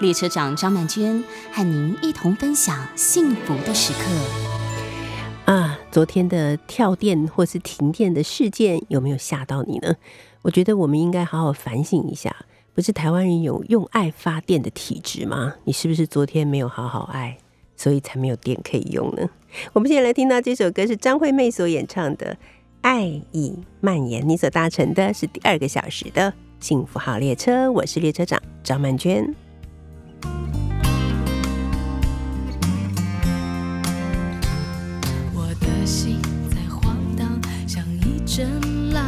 列车长张曼娟和您一同分享幸福的时刻。啊，昨天的跳电或是停电的事件有没有吓到你呢？我觉得我们应该好好反省一下。不是台湾人有用爱发电的体质吗？你是不是昨天没有好好爱，所以才没有电可以用呢？我们现在来听到这首歌是张惠妹所演唱的《爱已蔓延》，你所搭乘的是第二个小时的幸福号列车，我是列车长张曼娟。我的心在晃荡，像一阵浪，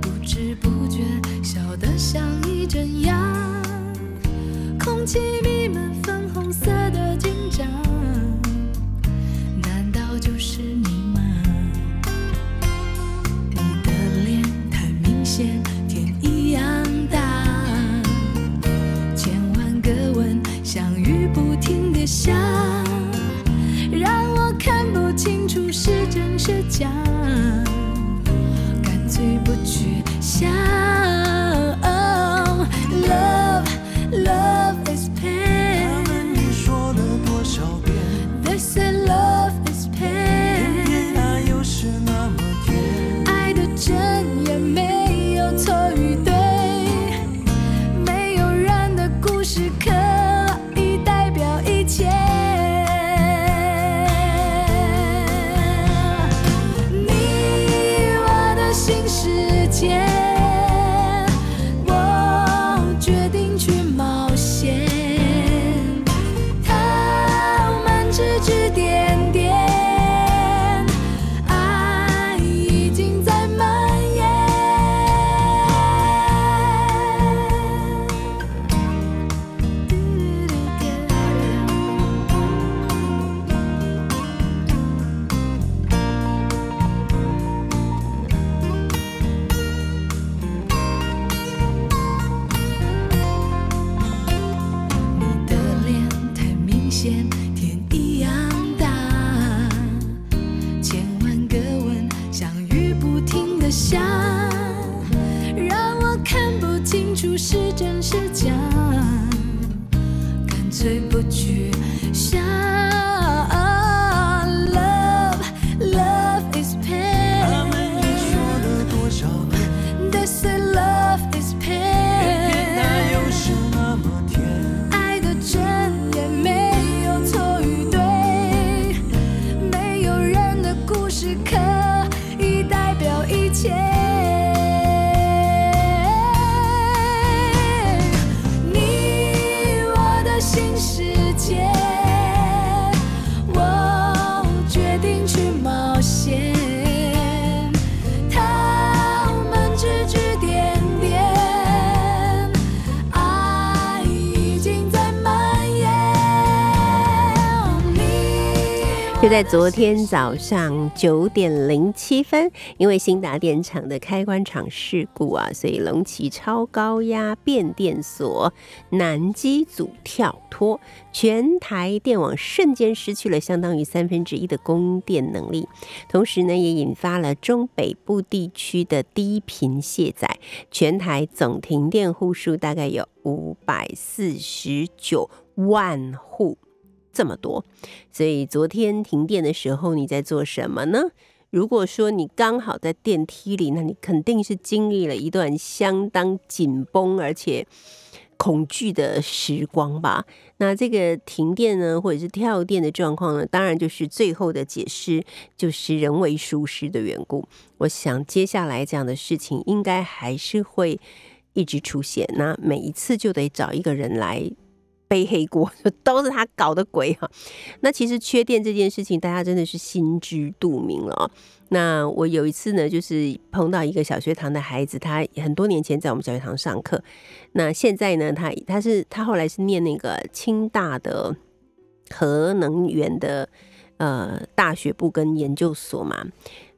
不知不觉笑得像一阵阳，空气弥漫粉在昨天早上九点零七分，因为新达电厂的开关厂事故啊，所以龙崎超高压变电所南机组跳脱，全台电网瞬间失去了相当于三分之一的供电能力，同时呢，也引发了中北部地区的低频卸载，全台总停电户数大概有五百四十九万户。这么多，所以昨天停电的时候你在做什么呢？如果说你刚好在电梯里，那你肯定是经历了一段相当紧绷而且恐惧的时光吧。那这个停电呢，或者是跳电的状况呢，当然就是最后的解释就是人为疏失的缘故。我想接下来这样的事情应该还是会一直出现，那每一次就得找一个人来背黑锅，说都是他搞的鬼哈。那其实缺电这件事情，大家真的是心知肚明了哦。那我有一次呢，就是碰到一个小学堂的孩子，他很多年前在我们小学堂上课，那现在呢，他他是他后来是念那个清大的核能源的呃大学部跟研究所嘛。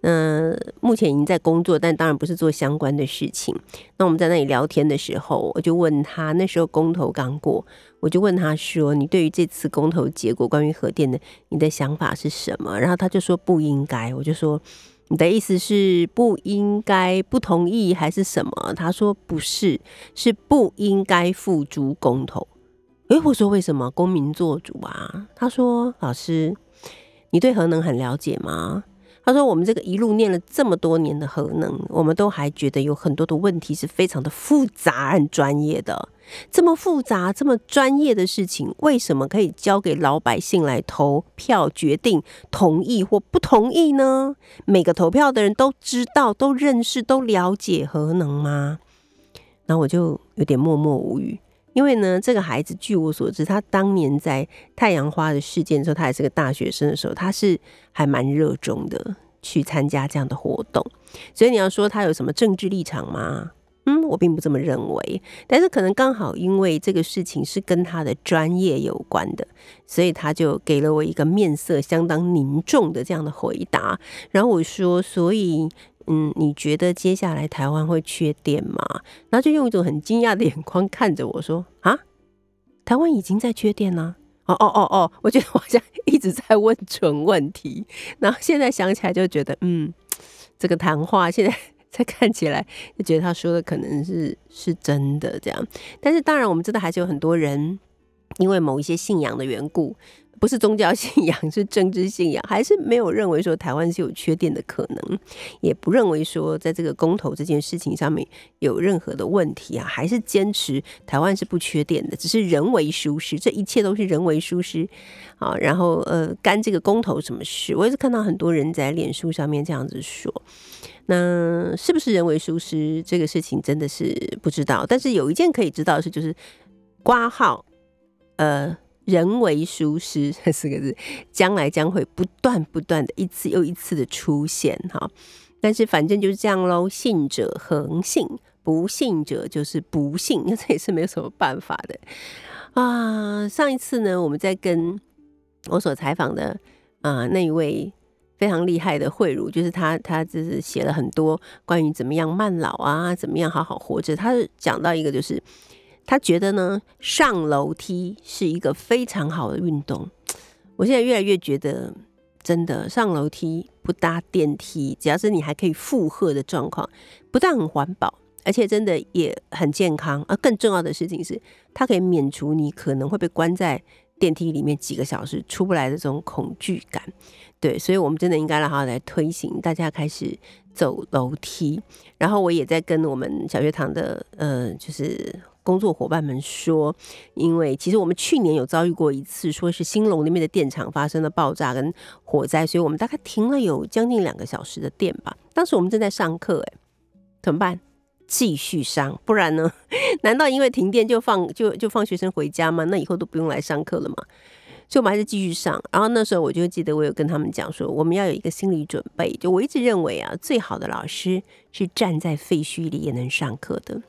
嗯，目前已经在工作，但当然不是做相关的事情。那我们在那里聊天的时候，我就问他，那时候公投刚过，我就问他说：“你对于这次公投结果，关于核电的，你的想法是什么？”然后他就说不应该。我就说：“你的意思是不应该、不同意还是什么？”他说：“不是，是不应该付诸公投。”诶，我说为什么公民做主啊？他说：“老师，你对核能很了解吗？”他说：“我们这个一路念了这么多年的核能，我们都还觉得有很多的问题是非常的复杂、很专业的。这么复杂、这么专业的事情，为什么可以交给老百姓来投票决定同意或不同意呢？每个投票的人都知道、都认识、都了解核能吗？”然后我就有点默默无语，因为呢，这个孩子据我所知，他当年在太阳花的事件的时候，他还是个大学生的时候，他是还蛮热衷的去参加这样的活动。所以你要说他有什么政治立场吗？嗯，我并不这么认为。但是可能刚好因为这个事情是跟他的专业有关的，所以他就给了我一个面色相当凝重的这样的回答。然后我说，所以。嗯，你觉得接下来台湾会缺电吗？然后就用一种很惊讶的眼光看着我说：“啊，台湾已经在缺电了。”哦哦哦哦，我觉得我好像 一直在问蠢问题。然后现在想起来就觉得，嗯，这个谈话现在再看起来就觉得他说的可能是是真的这样。但是当然，我们知道还是有很多人因为某一些信仰的缘故。不是宗教信仰，是政治信仰，还是没有认为说台湾是有缺电的可能，也不认为说在这个公投这件事情上面有任何的问题啊，还是坚持台湾是不缺电的，只是人为疏失，这一切都是人为疏失啊。然后呃，干这个公投什么事？我也是看到很多人在脸书上面这样子说，那是不是人为疏失这个事情真的是不知道，但是有一件可以知道的是，就是挂号呃。人为疏失这 四个字，将来将会不断不断的一次又一次的出现哈。但是反正就是这样喽，信者恒信，不信者就是不信，那 这也是没有什么办法的啊。上一次呢，我们在跟我所采访的啊那一位非常厉害的慧茹，就是他，他就是写了很多关于怎么样慢老啊，怎么样好好活着。他讲到一个就是。他觉得呢，上楼梯是一个非常好的运动。我现在越来越觉得，真的上楼梯不搭电梯，只要是你还可以负荷的状况，不但很环保，而且真的也很健康。而更重要的事情是，它可以免除你可能会被关在电梯里面几个小时出不来的这种恐惧感。对，所以我们真的应该让它来推行，大家开始走楼梯。然后我也在跟我们小学堂的呃，就是。工作伙伴们说，因为其实我们去年有遭遇过一次，说是新隆那边的电厂发生了爆炸跟火灾，所以我们大概停了有将近两个小时的电吧。当时我们正在上课，哎，怎么办？继续上，不然呢？难道因为停电就放就就放学生回家吗？那以后都不用来上课了吗？所以我们还是继续上。然后那时候我就记得我有跟他们讲说，我们要有一个心理准备。就我一直认为啊，最好的老师是站在废墟里也能上课的。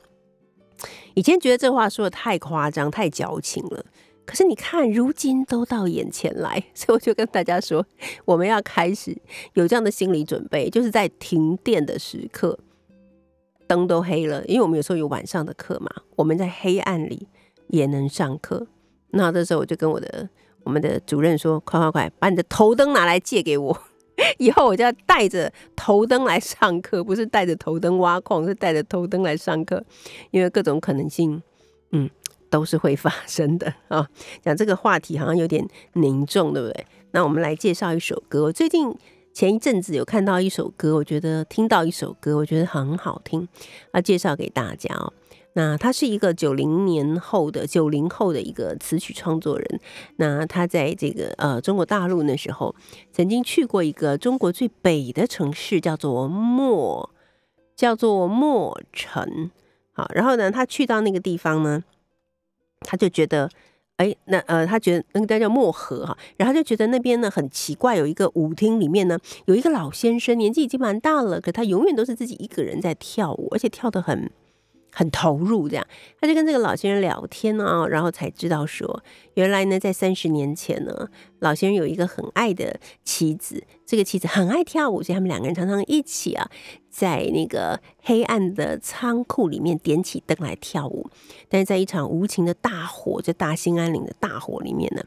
以前觉得这话说的太夸张、太矫情了，可是你看，如今都到眼前来，所以我就跟大家说，我们要开始有这样的心理准备，就是在停电的时刻，灯都黑了，因为我们有时候有晚上的课嘛，我们在黑暗里也能上课。那这时候我就跟我的我们的主任说：“快快快，把你的头灯拿来借给我。” 以后我就要带着头灯来上课，不是带着头灯挖矿，是带着头灯来上课，因为各种可能性，嗯，都是会发生的啊。讲这个话题好像有点凝重，对不对？那我们来介绍一首歌。我最近前一阵子有看到一首歌，我觉得听到一首歌，我觉得很好听，要介绍给大家哦。那他是一个九零年后的九零后的一个词曲创作人。那他在这个呃中国大陆那时候，曾经去过一个中国最北的城市，叫做墨，叫做墨城。好，然后呢，他去到那个地方呢，他就觉得哎，那呃，他觉得那个地方叫漠河哈，然后就觉得那边呢很奇怪，有一个舞厅里面呢有一个老先生，年纪已经蛮大了，可他永远都是自己一个人在跳舞，而且跳得很很投入，这样他就跟这个老先生聊天啊，然后才知道说，原来呢在三十年前呢，老先生有一个很爱的妻子，这个妻子很爱跳舞，所以他们两个人常常一起啊。在那个黑暗的仓库里面点起灯来跳舞，但是在一场无情的大火，这大兴安岭的大火里面呢，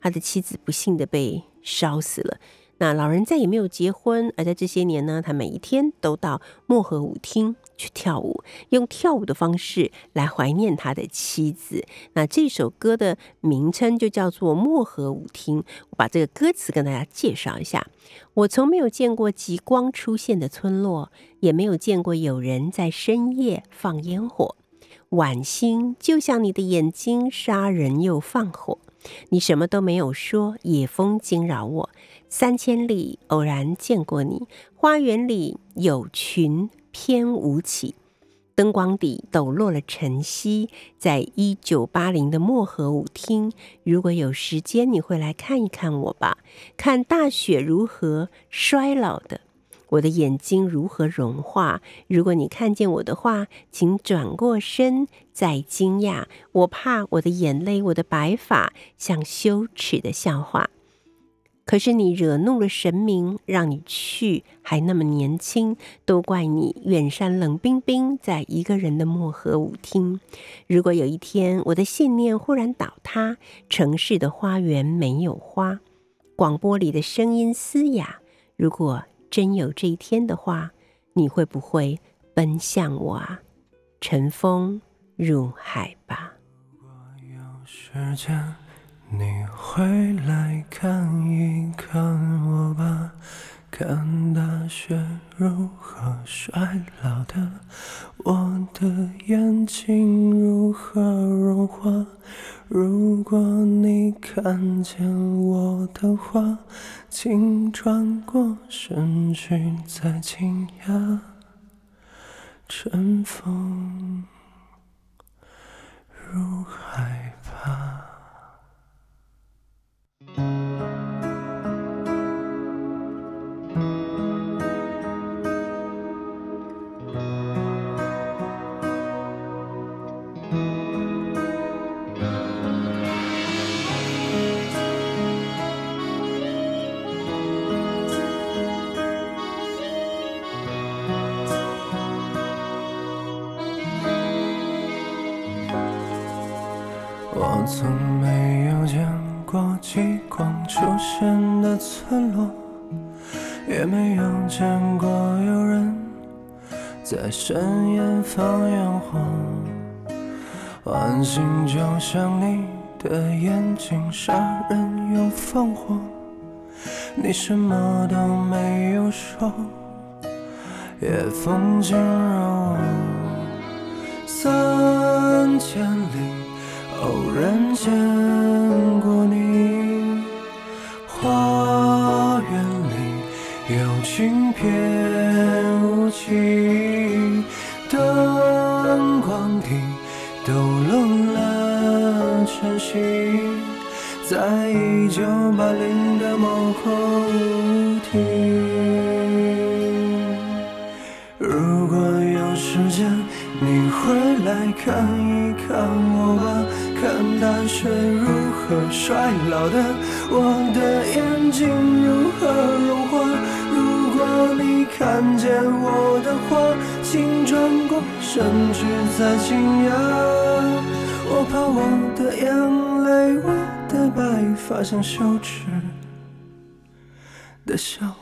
他的妻子不幸的被烧死了。那老人再也没有结婚，而在这些年呢，他每一天都到漠河舞厅去跳舞，用跳舞的方式来怀念他的妻子。那这首歌的名称就叫做《漠河舞厅》。我把这个歌词跟大家介绍一下。我从没有见过极光出现的村落，也没有见过有人在深夜放烟火。晚星就像你的眼睛，杀人又放火。你什么都没有说，野风惊扰我。三千里偶然见过你，花园里有群翩舞起。灯光底抖落了晨曦，在一九八零的漠河舞厅。如果有时间，你会来看一看我吧，看大雪如何衰老的，我的眼睛如何融化。如果你看见我的话，请转过身再惊讶。我怕我的眼泪，我的白发像羞耻的笑话。可是你惹怒了神明，让你去，还那么年轻，都怪你远山冷冰冰，在一个人的漠河舞厅。如果有一天我的信念忽然倒塌，城市的花园没有花，广播里的声音嘶哑。如果真有这一天的话，你会不会奔向我啊？乘风入海吧。如果有时间。你会来看一看我吧，看大雪如何衰老的，我的眼睛如何融化。如果你看见我的话，请转过身去，再惊讶，春风入海吧。我出现的村落，也没有见过有人在深夜放烟火。晚星就像你的眼睛，杀人又放火。你什么都没有说，夜风惊扰我。三千里。偶然见里有轻翩舞起，灯光底抖落了晨曦，在一九八零的某个舞厅。如果有时间，你会来看一看我吧。看大雪如何衰老的，我的眼睛如何融。看见我的话，请转过身去再惊讶。我怕我的眼泪，我的白发像羞耻的笑。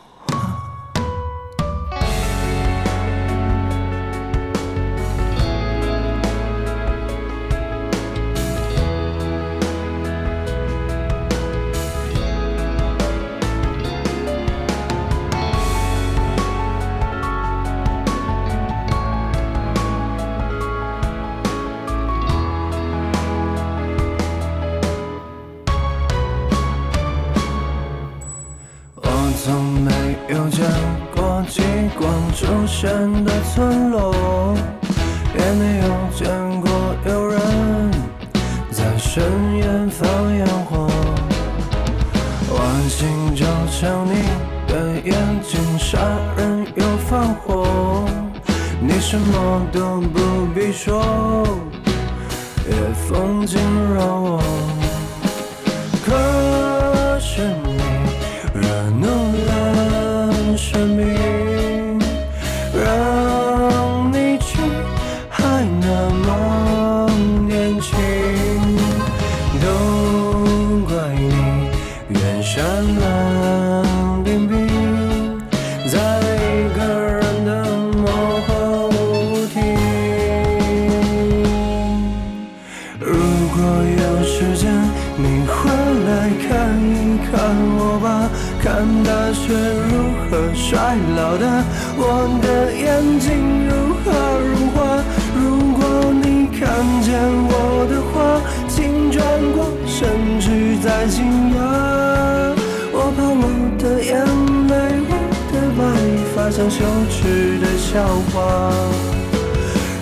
羞耻的笑话。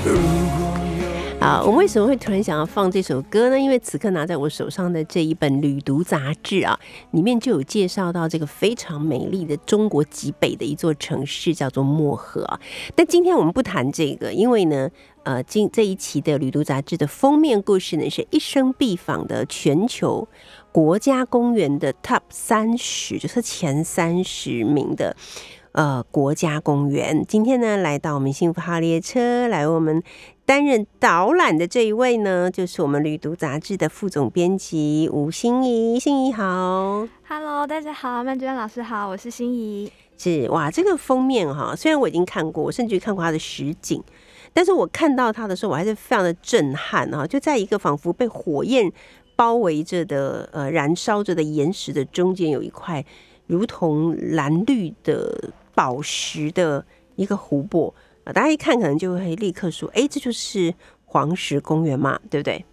如果有。啊，我为什么会突然想要放这首歌呢？因为此刻拿在我手上的这一本《旅读杂志》啊，里面就有介绍到这个非常美丽的中国极北的一座城市，叫做漠河啊。但今天我们不谈这个，因为呢，呃，今这一期的《旅读杂志》的封面故事呢，是一生必访的全球国家公园的 Top 三十，就是前三十名的。呃，国家公园。今天呢，来到我们幸福号列车，来为我们担任导览的这一位呢，就是我们旅读杂志的副总编辑吴心怡。心怡好，Hello，大家好，曼娟老师好，我是心怡。是哇，这个封面哈，虽然我已经看过，我甚至看过它的实景，但是我看到它的时候，我还是非常的震撼啊！就在一个仿佛被火焰包围着的呃燃烧着的岩石的中间，有一块如同蓝绿的宝石的一个湖泊啊，大家一看可能就会立刻说，哎，这就是黄石公园嘛，对不对？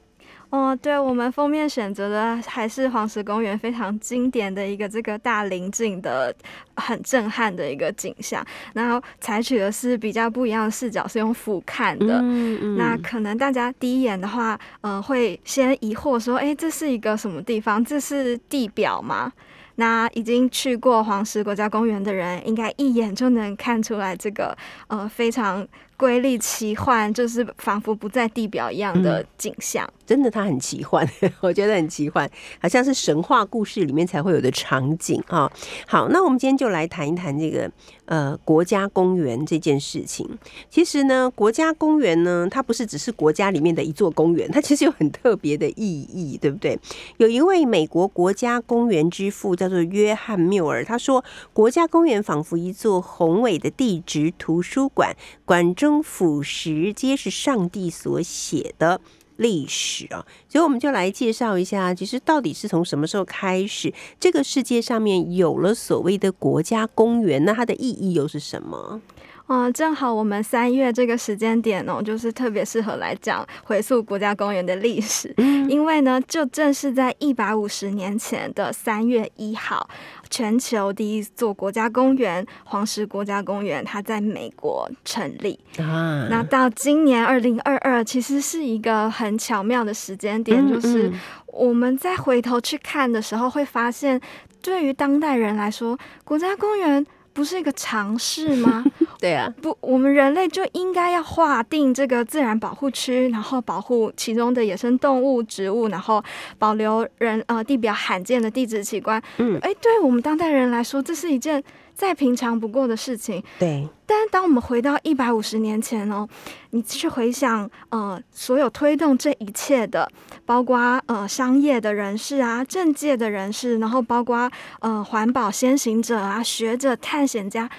哦，对我们封面选择的还是黄石公园非常经典的一个这个大陵径的很震撼的一个景象，然后采取的是比较不一样的视角，是用俯瞰的。嗯嗯那可能大家第一眼的话，呃，会先疑惑说，哎，这是一个什么地方？这是地表吗？那已经去过黄石国家公园的人，应该一眼就能看出来这个呃非常瑰丽奇幻，就是仿佛不在地表一样的景象。真的，它很奇幻，我觉得很奇幻，好像是神话故事里面才会有的场景啊。好，那我们今天就来谈一谈这个呃国家公园这件事情。其实呢，国家公园呢，它不是只是国家里面的一座公园，它其实有很特别的意义，对不对？有一位美国国家公园之父叫做约翰缪尔，他说，国家公园仿佛一座宏伟的地质图书馆，馆中俯拾皆是上帝所写的。历史啊，所以我们就来介绍一下，其实到底是从什么时候开始，这个世界上面有了所谓的国家公园，那它的意义又是什么？嗯、正好我们三月这个时间点哦，就是特别适合来讲回溯国家公园的历史，因为呢，就正是在一百五十年前的三月一号，全球第一座国家公园——黄石国家公园，它在美国成立。啊那到今年二零二二，其实是一个很巧妙的时间点，嗯就是嗯我们再回头去看的时候，会发现，对于当代人来说，国家公园不是一个尝试吗？对啊，不，我们人类就应该要划定这个自然保护区，然后保护其中的野生动物、植物，然后保留人呃地表罕见的地质奇观。嗯哎，对我们当代人来说，这是一件再平常不过的事情。对，但是当我们回到一百五十年前哦，你去回想，呃，所有推动这一切的，包括呃商业的人士啊、政界的人士，然后包括呃环保先行者啊、学者、探险家，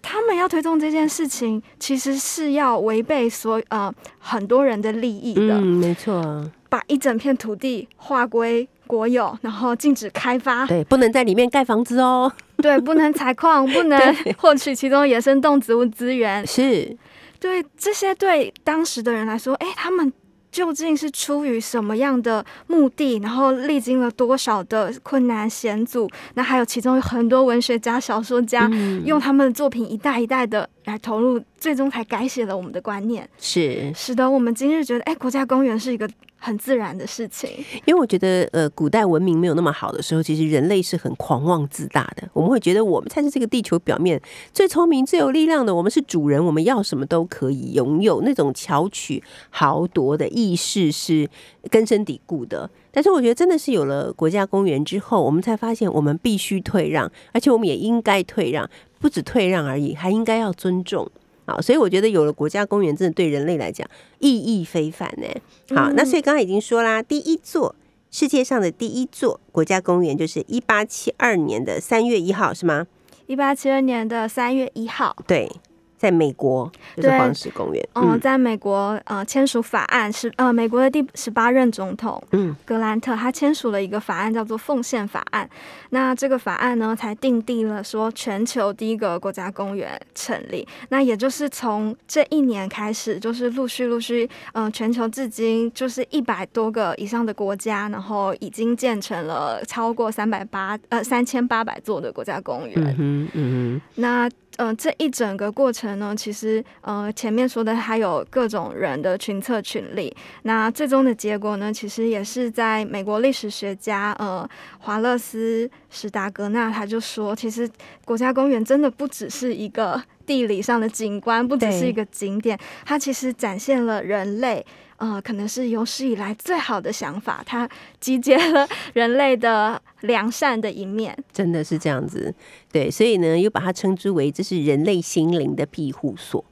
他们要推动这件事情，其实是要违背所呃很多人的利益的，嗯，没错，把一整片土地划归国有，然后禁止开发，对，不能在里面盖房子哦，对，不能采矿，不能 获取其中野生动植物资源，是，对这些对当时的人来说，哎，他们究竟是出于什么样的目的？然后历经了多少的困难险阻？那还有其中有很多文学家、小说家、嗯用他们的作品一代一代的来投入最终才改写了我们的观念，是使得我们今日觉得，哎，国家公园是一个很自然的事情。因为我觉得，呃，古代文明没有那么好的时候，其实人类是很狂妄自大的。我们会觉得我们才是这个地球表面最聪明、最有力量的，我们是主人，我们要什么都可以拥有，那种巧取豪夺的意识是根深蒂固的。但是我觉得，真的是有了国家公园之后，我们才发现我们必须退让，而且我们也应该退让，不止退让而已，还应该要尊重。好，所以我觉得有了国家公园，真的对人类来讲意义非凡呢。好，那所以刚才已经说啦，第一座世界上的第一座国家公园就是一八七二年的三月一号，是吗？一八七二年的三月一号，对。在美国就是对黄石公园，嗯，在美国呃签署法案是呃美国的第十八任总统嗯格兰特他签署了一个法案叫做奉献法案。那这个法案呢，才定定了说全球第一个国家公园成立。那也就是从这一年开始，就是陆续陆续，嗯、全球至今就是一百多个以上的国家，然后已经建成了超过三百八呃三千八百座的国家公园。嗯哼嗯那呃，这一整个过程呢，其实呃前面说的还有各种人的群策群力。那最终的结果呢，其实也是在美国历史学家呃华勒斯史达格纳他就说，其实国家公园真的不只是一个地理上的景观，不只是一个景点，它其实展现了人类。呃，可能是有史以来最好的想法，它集结了 人类的良善的一面。真的是这样子。对，所以呢，又把它称之为这是人类心灵的庇护所。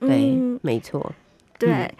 对，嗯，没错。对，嗯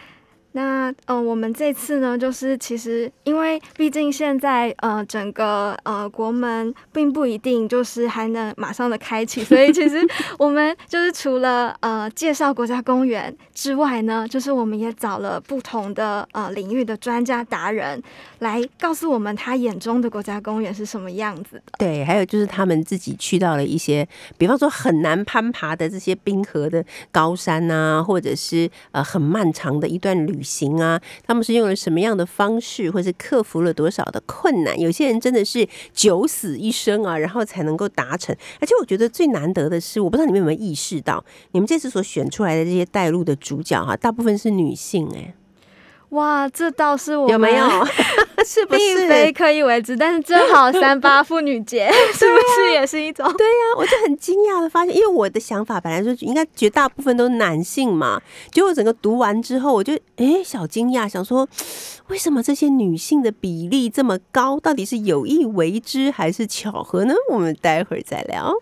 那呃，我们这次呢，就是其实因为毕竟现在呃整个呃国门并不一定就是还能马上的开启，所以其实 我们就是除了呃介绍国家公园之外呢，就是我们也找了不同的呃领域的专家达人来告诉我们他眼中的国家公园是什么样子的。对，还有就是他们自己去到了一些，比方说很难攀爬的这些冰河的高山啊，或者是呃很漫长的一段旅行啊，他们是用了什么样的方式，或是克服了多少的困难？有些人真的是九死一生啊，然后才能够达成。而且我觉得最难得的是，我不知道你们有没有意识到，你们这次所选出来的这些带路的主角哈、大部分是女性、哎，哇，这倒是我有没有？是不并？非刻意为之，但是正好三八妇女节，是不是也是一种？对呀、我就很惊讶的发现，因为我的想法本来就应该绝大部分都是男性嘛，结果整个读完之后，我就诶小惊讶，想说 为什么这些女性的比例这么高？到底是有意为之还是巧合呢？我们待会儿再聊。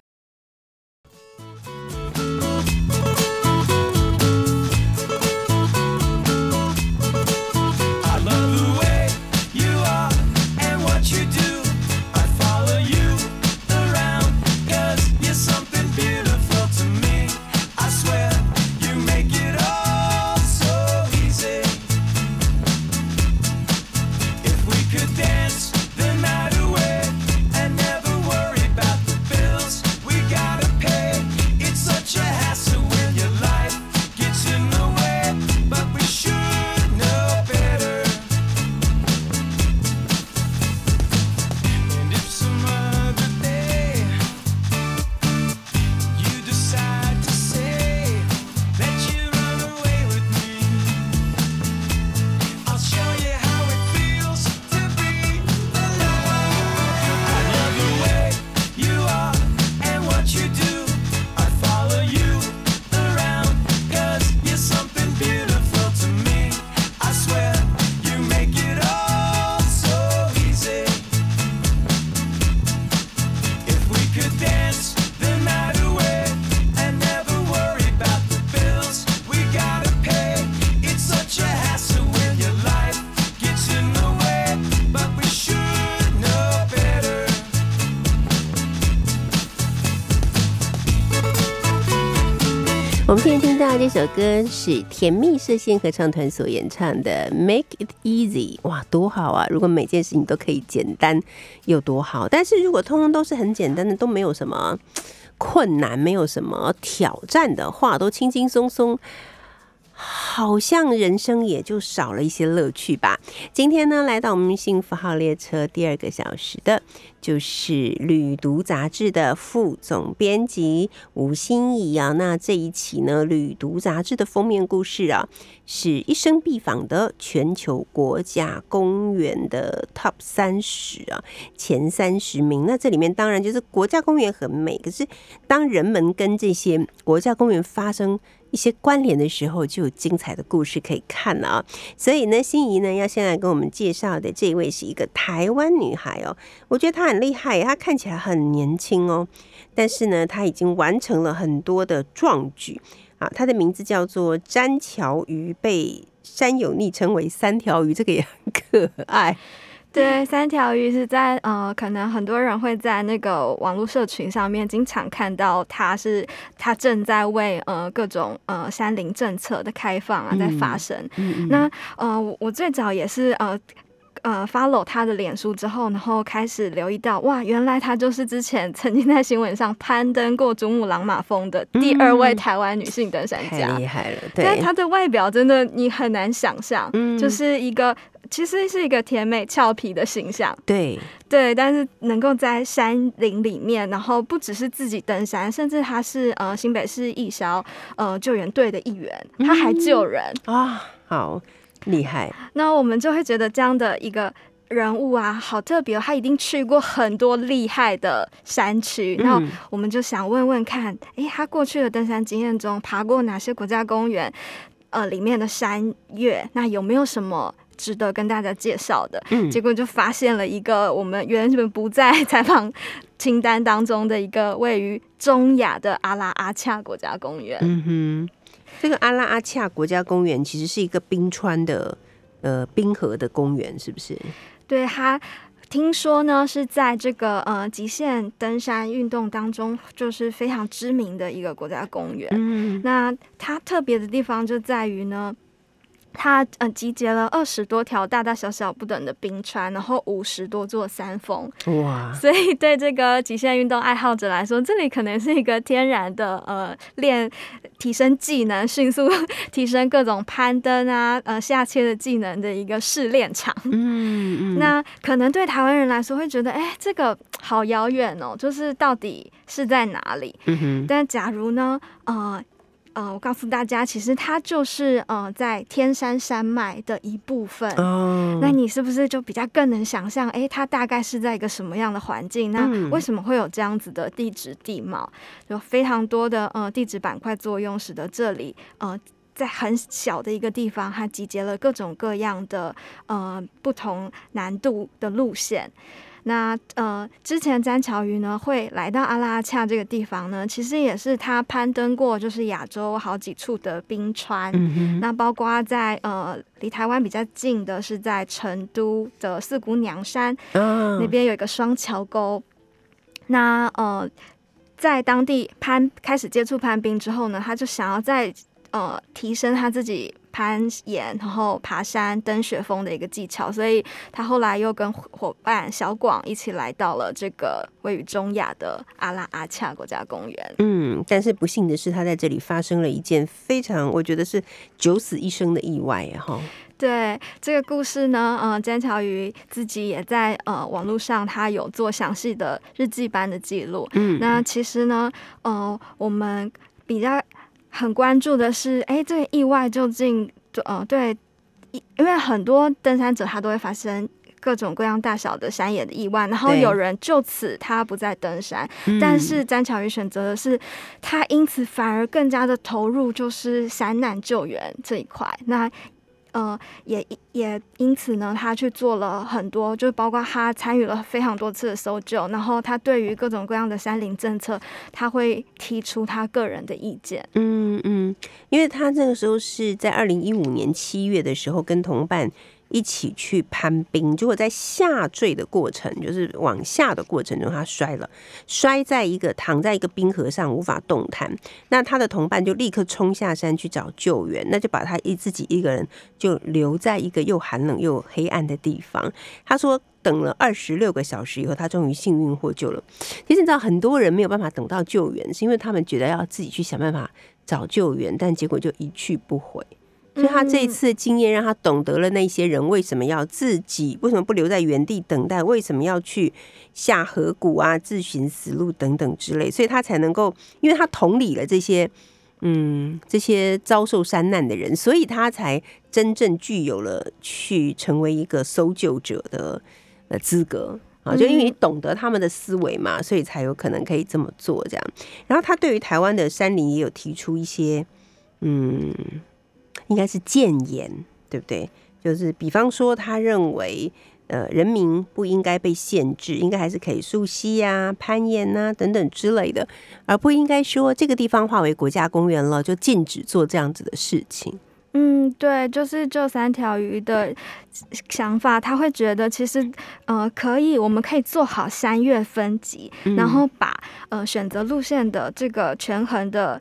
首歌是甜蜜射线合唱团所演唱的《Make It Easy》，哇，多好啊！如果每件事情都可以简单，有多好？但是如果通通都是很简单的，都没有什么困难，没有什么挑战的话，都轻轻松松。好像人生也就少了一些乐趣吧。今天呢，来到我们幸福号列车第二个小时的，就是《旅读》杂志的副总编辑吴欣怡啊。那这一期呢，《旅读》杂志的封面故事啊，是一生必访的全球国家公园的 Top 三十啊，前三十名。那这里面当然就是国家公园很美，可是当人们跟这些国家公园发生一些关联的时候，就有精彩的故事可以看了啊！所以呢，心仪呢要先来跟我们介绍的这位是一个台湾女孩哦，我觉得她很厉害，她看起来很年轻哦，但是呢，她已经完成了很多的壮举啊！她的名字叫做詹乔瑜，被山友昵称为三条鱼，这个也很可爱。对，三条鱼是在呃，可能很多人会在那个网络社群上面经常看到，它是它正在为呃各种呃山林政策的开放啊在发声。那呃，我最早也是呃呃 follow 他的脸书之后，然后开始留意到，哇，原来他就是之前曾经在新闻上攀登过珠穆朗玛峰的第二位台湾女性登山家，太厉害了。但对，她的外表真的你很难想象，嗯就是一个其实是一个甜美俏皮的形象。对，对，但是能够在山林里面，然后不只是自己登山，甚至他是呃新北市义消呃救援队的一员，他还救人。啊，好厉害。那我们就会觉得这样的一个人物啊，好特别、哦，他一定去过很多厉害的山区。嗯那我们就想问问看，诶，他过去的登山经验中，爬过哪些国家公园？呃，里面的山岳，那有没有什么？值得跟大家介绍的，嗯结果就发现了一个我们原本不在采访清单当中的一个位于中亚的阿拉阿恰国家公园。嗯哼，这个阿拉阿恰国家公园其实是一个冰川的呃冰河的公园，是不是？对它，听说呢是在这个呃极限登山运动当中，就是非常知名的一个国家公园。嗯那它特别的地方就在于呢。它呃集结了二十多条大大小小不等的冰川，然后五十多座山峰，哇，所以对这个极限运动爱好者来说，这里可能是一个天然的呃练提升技能、迅速提升各种攀登啊、呃下切的技能的一个试炼场。嗯嗯，那可能对台湾人来说会觉得，哎，这个好遥远哦，就是到底是在哪里？嗯哼，但假如呢，呃。呃，我告诉大家，其实它就是呃，在天山山脉的一部分。哦，那你是不是就比较更能想象，哎，它大概是在一个什么样的环境？那嗯为什么会有这样子的地质地貌？有非常多的呃地质板块作用，使得这里呃在很小的一个地方，它集结了各种各样的呃不同难度的路线。那呃，之前詹乔瑜呢会来到阿拉恰这个地方呢，其实也是他攀登过就是亚洲好几处的冰川。嗯，那包括在呃离台湾比较近的是在成都的四姑娘山、啊那边有一个双桥沟。那呃在当地攀开始接触攀冰之后呢，他就想要再呃提升他自己攀岩，然后爬山登雪峰的一个技巧，所以他后来又跟伙伴小广一起来到了这个位于中亚的阿拉阿恰国家公园。嗯，但是不幸的是，他在这里发生了一件非常，我觉得是九死一生的意外啊！哈，对这个故事呢，呃，詹乔瑜自己也在呃网络上，他有做详细的日记般的记录。嗯，那其实呢，呃，我们比较很关注的是，哎，这个意外究竟，呃，对，因因为很多登山者他都会发生。各种各样大小的山野的意外，然后有人就此他不再登山，嗯但是詹巧瑜选择的是，他因此反而更加的投入，就是山难救援这一块。那呃，也也因此呢，他去做了很多，就包括他参与了非常多次的搜救，然后他对于各种各样的山林政策，他会提出他个人的意见。嗯嗯，因为他那个时候是在二零一五年七月的时候跟同伴一起去攀冰，结果在下坠的过程，就是往下的过程中，他摔了，摔在一个躺在一个冰河上无法动弹。那他的同伴就立刻冲下山去找救援，那就把他一自己一个人就留在一个又寒冷又黑暗的地方。他说。等了二十六个小时以后，他终于幸运获救了。其实你知道，很多人没有办法等到救援，是因为他们觉得要自己去想办法找救援，但结果就一去不回。所以他这一次的经验让他懂得了那些人为什么要自己，为什么不留在原地等待，为什么要去下河谷啊、自寻死路等等之类，所以他才能够，因为他同理了这些。嗯，这些遭受山难的人，所以他才真正具有了去成为一个搜救者的呃资格啊！就因为你懂得他们的思维嘛，所以才有可能可以这么做这样。然后他对于台湾的山林也有提出一些，嗯，应该是谏言，对不对？就是比方说，他认为。呃，人民不应该被限制，应该还是可以溯溪呀、攀岩呐等等之类的，而不应该说这个地方划为国家公园了，就禁止做这样子的事情。嗯，对，就是这三条鱼的想法，他会觉得其实呃可以，我们可以做好三月分级，然后把呃选择路线的这个权衡的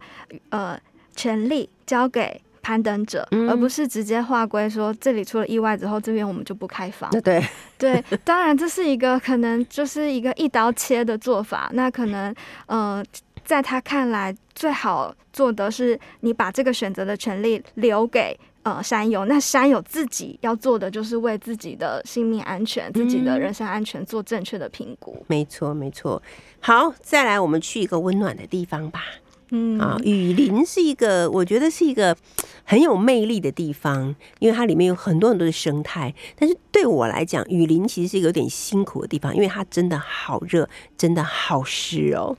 呃权利交给。攀登者，而不是直接划归说这里出了意外之后，这边我们就不开放。对对，当然这是一个可能就是一个一刀切的做法。那可能呃，在他看来，最好做的是你把这个选择的权利留给呃山友。那山友自己要做的就是为自己的性命安全、自己的人身安全做正确的评估。没错，没错。好，再来，我们去一个温暖的地方吧。嗯啊，雨林是一个，我觉得是一个很有魅力的地方，因为它里面有很多很多的生态。但是对我来讲，雨林其实是一个有点辛苦的地方，因为它真的好热，真的好湿哦。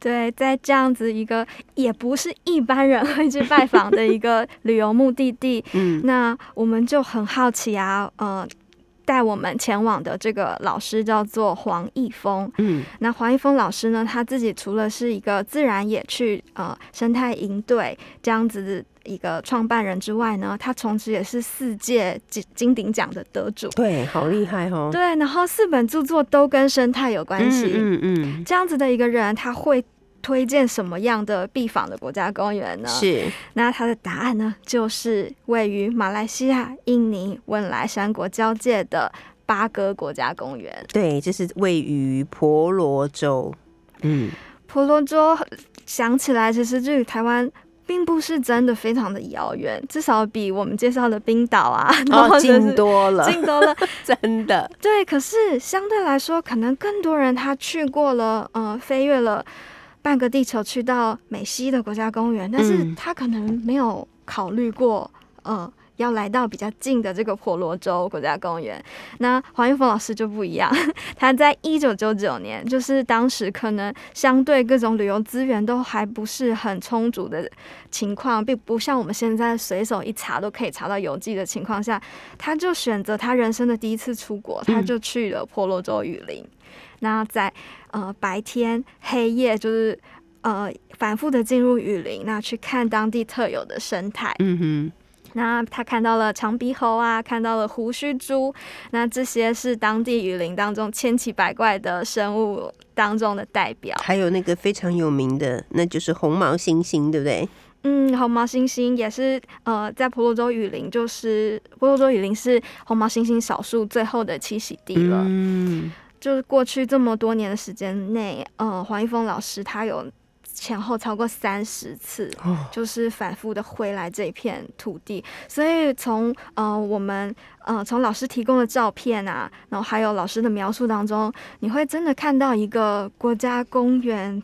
对，在这样子一个也不是一般人会去拜访的一个旅游目的地，嗯，那我们就很好奇啊，呃。带我们前往的这个老师叫做黄义峰，嗯，那黄义峰老师呢，他自己除了是一个自然野趣呃生态营队这样子的一个创办人之外呢，他同时也是四届金金鼎奖的得主，对，好厉害哦，对，然后四本著作都跟生态有关系，嗯嗯，这样子的一个人，他会。推荐什么样的必访的国家公园呢？是，那它的答案呢，就是位于马来西亚、印尼、汶莱三国交界的巴哥国家公园。对，这是位于婆罗洲。嗯，婆罗洲想起来，其实距离台湾并不是真的非常的遥远，至少比我们介绍的冰岛啊，哦 近多了，近多了，真的。对，可是相对来说，可能更多人他去过了，呃，飞越了。半个地球去到美西的国家公园，但是他可能没有考虑过，呃，要来到比较近的这个婆罗洲国家公园。那黄玉峰老师就不一样，他在一九九九年，就是当时可能相对各种旅游资源都还不是很充足的情况，并不像我们现在随手一查都可以查到游记的情况下，他就选择他人生的第一次出国，他就去了婆罗洲雨林。那在呃白天黑夜就是呃反复的进入雨林，那去看当地特有的生态。嗯哼，那他看到了长鼻猴啊，看到了胡须猪，那这些是当地雨林当中千奇百怪的生物当中的代表。还有那个非常有名的，那就是红毛猩猩，对不对？嗯，红毛猩猩也是呃在婆罗洲雨林，就是婆罗洲雨林是红毛猩猩少数最后的栖息地了。嗯。就是过去这么多年的时间内，呃，黄一峰老师他有前后超过三十次，就是反复的回来这片土地。所以从呃我们呃从老师提供的照片啊，然后还有老师的描述当中，你会真的看到一个国家公园。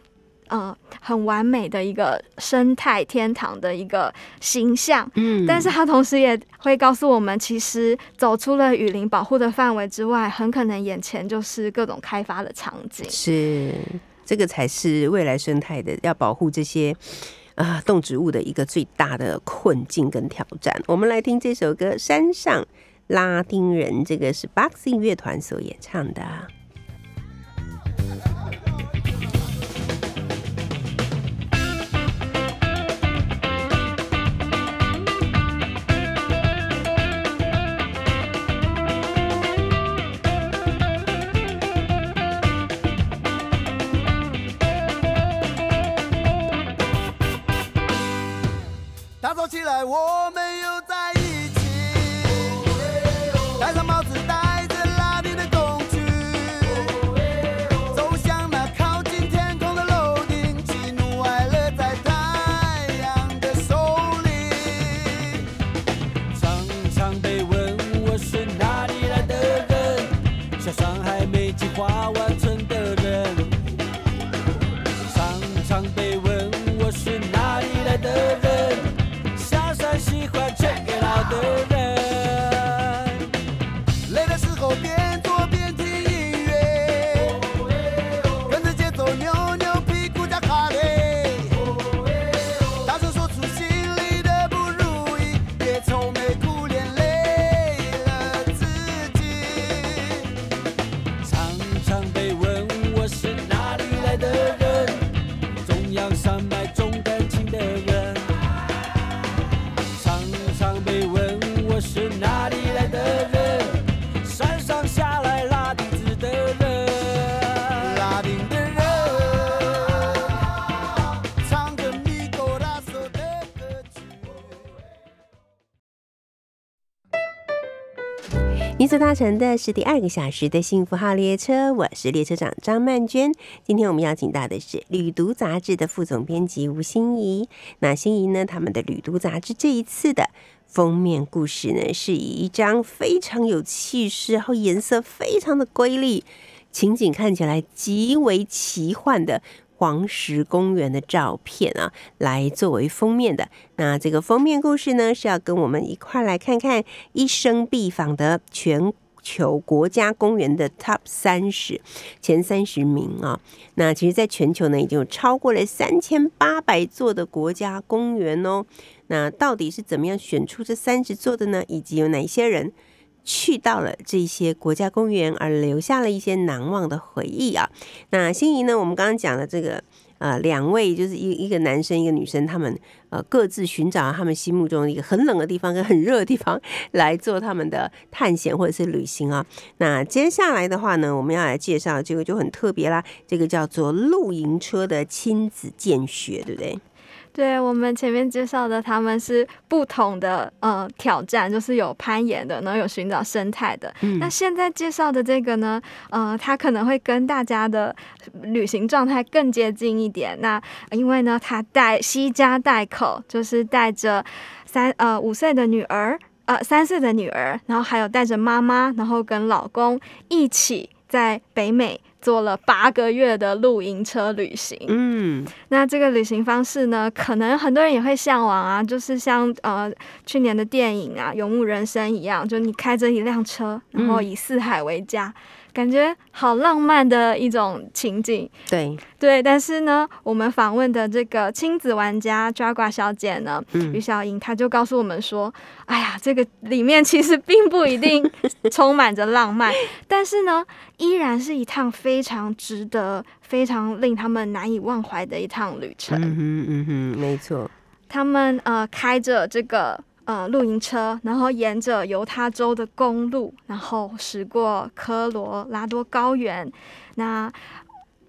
嗯，很完美的一个生态天堂的一个形象，嗯，但是它同时也会告诉我们，其实走出了雨林保护的范围之外，很可能眼前就是各种开发的场景。是，这个才是未来生态的要保护这些啊动植物的一个最大的困境跟挑战。我们来听这首歌《山上拉丁人》，这个是 Boxing 乐团所演唱的。你所搭乘的是第二个小时的幸福号列车，我是列车长张曼娟。今天我们邀请到的是《旅读》杂志的副总编辑吴心怡。那心怡呢，他们的《旅读》杂志这一次的封面故事呢，是以一张非常有气势，然后颜色非常的瑰丽，情景看起来极为奇幻的。黄石公园的照片啊，来作为封面的。那这个封面故事呢，是要跟我们一块来看看一生必访的全球国家公园的 Top 三十前三十名啊。那其实，在全球呢，已经有超过了三千八百座的国家公园哦。那到底是怎么样选出这三十座的呢？以及有哪些人？去到了这些国家公园，而留下了一些难忘的回忆啊。那心仪呢？我们刚刚讲的这个呃，两位就是一一个男生一个女生，他们呃各自寻找他们心目中的一个很冷的地方跟很热的地方 来做他们的探险或者是旅行啊。那接下来的话呢，我们要来介绍这个就很特别啦，这个叫做露营车的亲子见学，对不对？对我们前面介绍的，他们是不同的呃挑战，就是有攀岩的，然后有寻找生态的。嗯那现在介绍的这个呢，呃，它可能会跟大家的旅行状态更接近一点。那因为呢，他带西家带口，就是带着三呃五岁的女儿，呃三岁的女儿，然后还有带着妈妈，然后跟老公一起在北美做了八个月的露营车旅行。嗯，那这个旅行方式呢，可能很多人也会向往啊，就是像呃去年的电影啊《游牧人生》一样，就你开着一辆车，然后以四海为家，感觉好浪漫的一种情景。对，对，但是呢，我们访问的这个亲子玩家 Jaguar 小姐呢，嗯于小莹，她就告诉我们说，哎呀，这个里面其实并不一定 充满着浪漫，但是呢，依然是一趟非常值得、非常令他们难以忘怀的一趟旅程。嗯哼嗯哼，没错，他们呃开着这个呃露营车，然后沿着犹他州的公路，然后驶过科罗拉多高原。那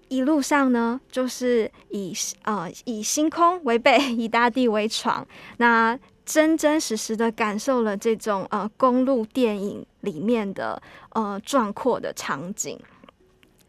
一路上呢，就是以呃以星空为背，以大地为床。那真真实实的感受了这种呃公路电影里面的呃壮阔的场景。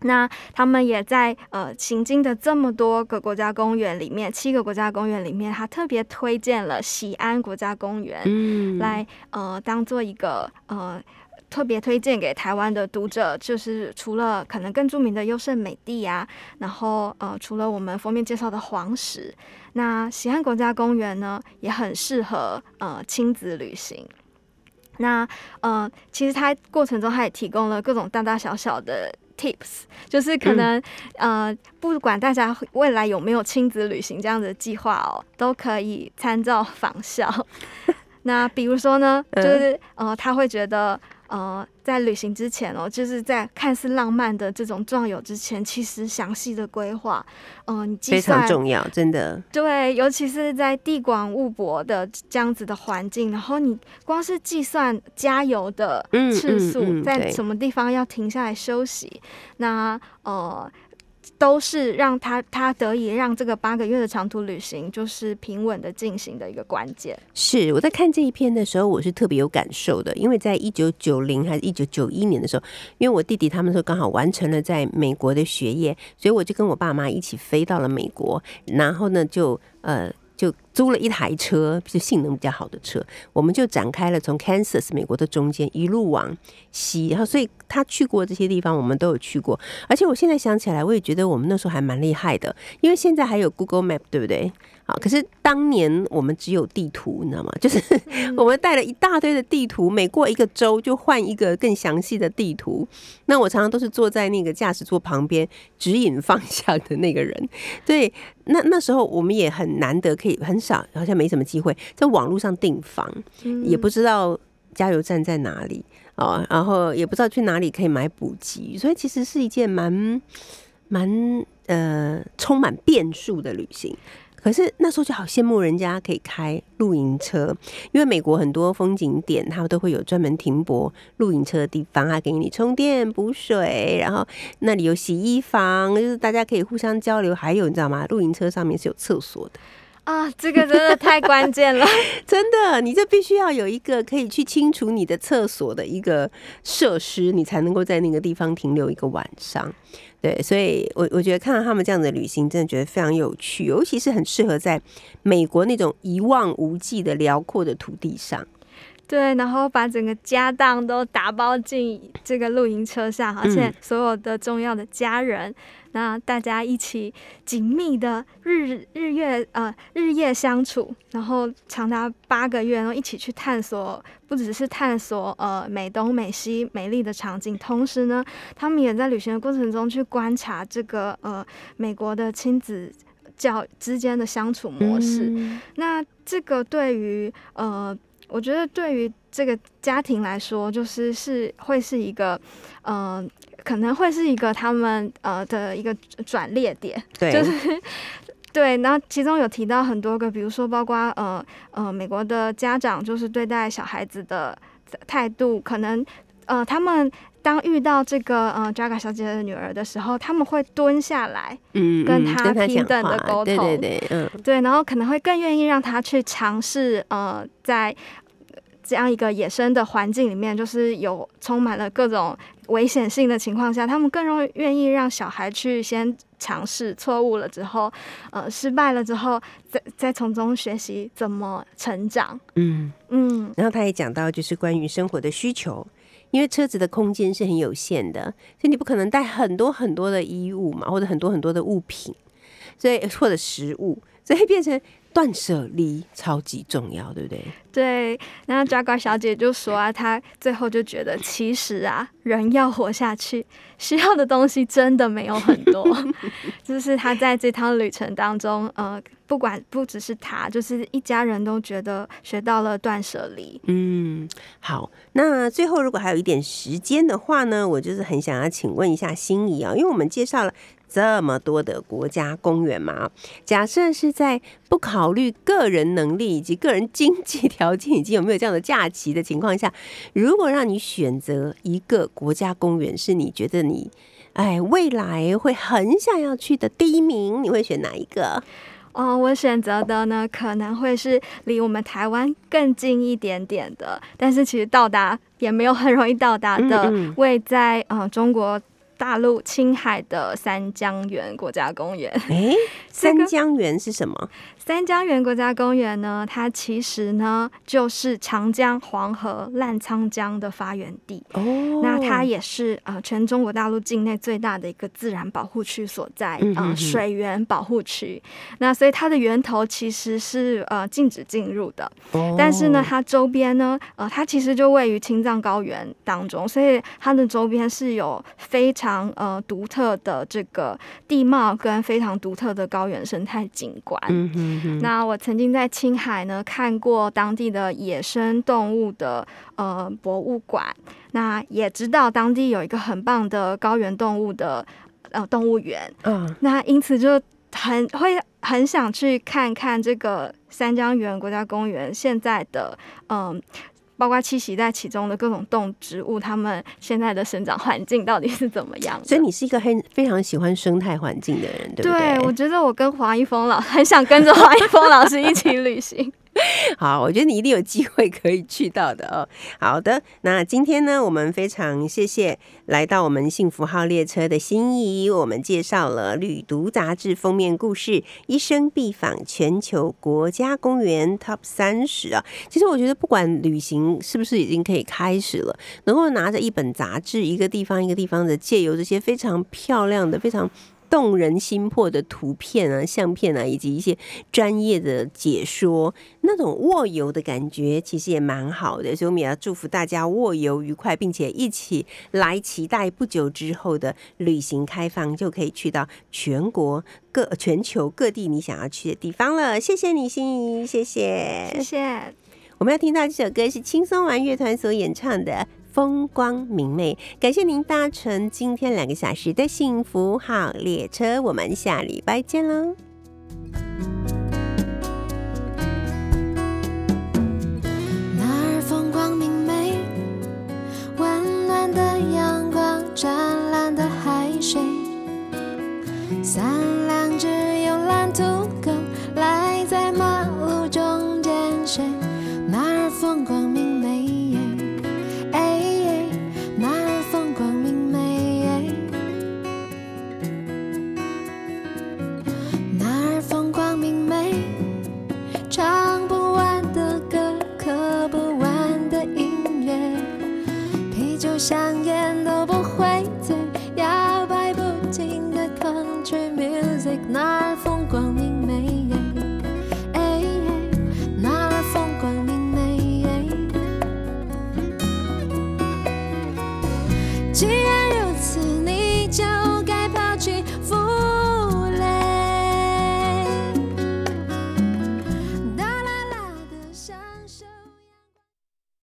那他们也在呃行经的这么多个国家公园里面，七个国家公园里面，他特别推荐了喜安国家公园，嗯，来呃当做一个呃特别推荐给台湾的读者，就是除了可能更著名的优胜美地啊，然后呃除了我们封面介绍的黄石，那喜安国家公园呢也很适合呃亲子旅行。那呃，其实它过程中它也提供了各种大大小小的 tips，就是可能、呃，不管大家未来有没有亲子旅行这样的计划哦，都可以参照 仿效。那比如说呢，就是呃，他会觉得呃，在旅行之前哦，就是在看似浪漫的这种壮游之前，其实详细的规划，嗯、你计非常算重要，真的。对，尤其是在地广物博的这样子的环境，然后你光是计算加油的嗯次数，嗯嗯在什么地方要停下来休息，那呃。都是让他他得以让这个八个月的长途旅行就是平稳的进行的一个关键。是我在看这一篇的时候，我是特别有感受的，因为在一九九零还是一九九一年的时候，因为我弟弟他们说刚好完成了在美国的学业，所以我就跟我爸妈一起飞到了美国，然后呢就呃。就租了一台车，就性能比较好的车，我们就展开了从 Kansas 美国的中间一路往西，然后所以他去过这些地方，我们都有去过。而且我现在想起来，我也觉得我们那时候还蛮厉害的，因为现在还有 Google Map，对不对？好，可是当年我们只有地图，你知道吗？就是我们带了一大堆的地图，每过一个州就换一个更详细的地图。那我常常都是坐在那个驾驶座旁边指引方向的那个人。对，那那时候我们也很难得可以很少，好像没什么机会在网络上订房，也不知道加油站在哪里哦，然后也不知道去哪里可以买补给，所以其实是一件蛮蛮呃充满变数的旅行。可是那时候就好羡慕人家可以开露营车，因为美国很多风景点，他们都会有专门停泊露营车的地方啊，给你充电补水，然后那里有洗衣房，就是大家可以互相交流。还有你知道吗？露营车上面是有厕所的。啊，这个真的太关键了，真的，你这必须要有一个可以去清除你的厕所的一个设施，你才能够在那个地方停留一个晚上。对，所以我我觉得看到他们这样的旅行，真的觉得非常有趣，尤其是很适合在美国那种一望无际的辽阔的土地上。对，然后把整个家当都打包进这个露营车上，而且所有的重要的家人，那大家一起紧密的日日月呃日夜相处，然后长达八个月，然后一起去探索，不只是探索呃美东美西美丽的场景，同时呢，他们也在旅行的过程中去观察这个呃美国的亲子教之间的相处模式。那这个对于呃。我觉得对于这个家庭来说，就是是会是一个，嗯，可能会是一个他们呃的一个转捩点，对，就是 对。然后其中有提到很多个，比如说包括呃呃美国的家长就是对待小孩子的态度，可能呃他们当遇到这个呃 Jaga 小姐的女儿的时候，他们会蹲下来，嗯，跟她平等的沟通，对对对，嗯，对，然后可能会更愿意让她去尝试呃在。这样一个野生的环境里面，就是有充满了各种危险性的情况下，他们更容易愿意让小孩去先尝试错误了之后，呃，失败了之后，再再从中学习怎么成长。嗯嗯。然后他也讲到，就是关于生活的需求，因为车子的空间是很有限的，所以你不可能带很多很多的衣物嘛，或者很多很多的物品，所以或者食物，所以变成。断舍离超级重要，对不对？对，然后 Jaguar 小姐就说啊，她最后就觉得，其实啊，人要活下去，需要的东西真的没有很多。就是她在这趟旅程当中，呃，不管不只是她，就是一家人都觉得学到了断舍离。嗯，好，那最后如果还有一点时间的话呢，我就是很想要请问一下心仪啊，因为我们介绍了。这么多的国家公园嘛？假设是在不考虑个人能力以及个人经济条件以及有没有这样的假期的情况下，如果让你选择一个国家公园，是你觉得你哎未来会很想要去的第一名，你会选哪一个？哦，我选择的呢可能会是离我们台湾更近一点点的，但是其实到达也没有很容易到达的，位在呃中国。大陆青海的三江源国家公园，哎，三江源是什么？三江源国家公园呢？它其实呢就是长江、黄河、澜沧江的发源地。哦，那它也是呃全中国大陆境内最大的一个自然保护区所在啊，水源保护区。那所以它的源头其实是呃禁止进入的。哦，但是呢，它周边呢，呃，它其实就位于青藏高原当中，所以它的周边是有非常呃独特的这个地貌跟非常独特的高原生态景观。嗯哼。那我曾经在青海呢看过当地的野生动物的呃博物馆，那也知道当地有一个很棒的高原动物的呃动物园，嗯，那因此就很会很想去看看这个三江源国家公园现在的嗯。包括栖息在其中的各种动植物，它们现在的生长环境到底是怎么样？所以你是一个很非常喜欢生态环境的人，对不对？对，我觉得我跟黄一峰老很想跟着黄一峰老师一起旅行。好，我觉得你一定有机会可以去到的哦。好的，那今天呢，我们非常谢谢来到我们幸福号列车的心仪，我们介绍了《旅读》杂志封面故事《一生必访全球国家公园 Top 三十》啊。其实我觉得，不管旅行是不是已经可以开始了，能够拿着一本杂志，一个地方一个地方的，借由这些非常漂亮的、非常。动人心魄的图片啊、相片啊，以及一些专业的解说，那种卧游的感觉其实也蛮好的。所以我们也要祝福大家卧游愉快，并且一起来期待不久之后的旅行开放，就可以去到全国各全球各地你想要去的地方了。谢谢你，心怡，谢谢，谢谢。我们要听到这首歌是轻松玩乐团所演唱的《风光明媚》，感谢您搭乘今天两个小时的幸福号列车，我们下礼拜见喽。那儿风光明媚，温暖的阳光，湛蓝的海水，三两只香烟都不会醉，摇摆不停的 country music，night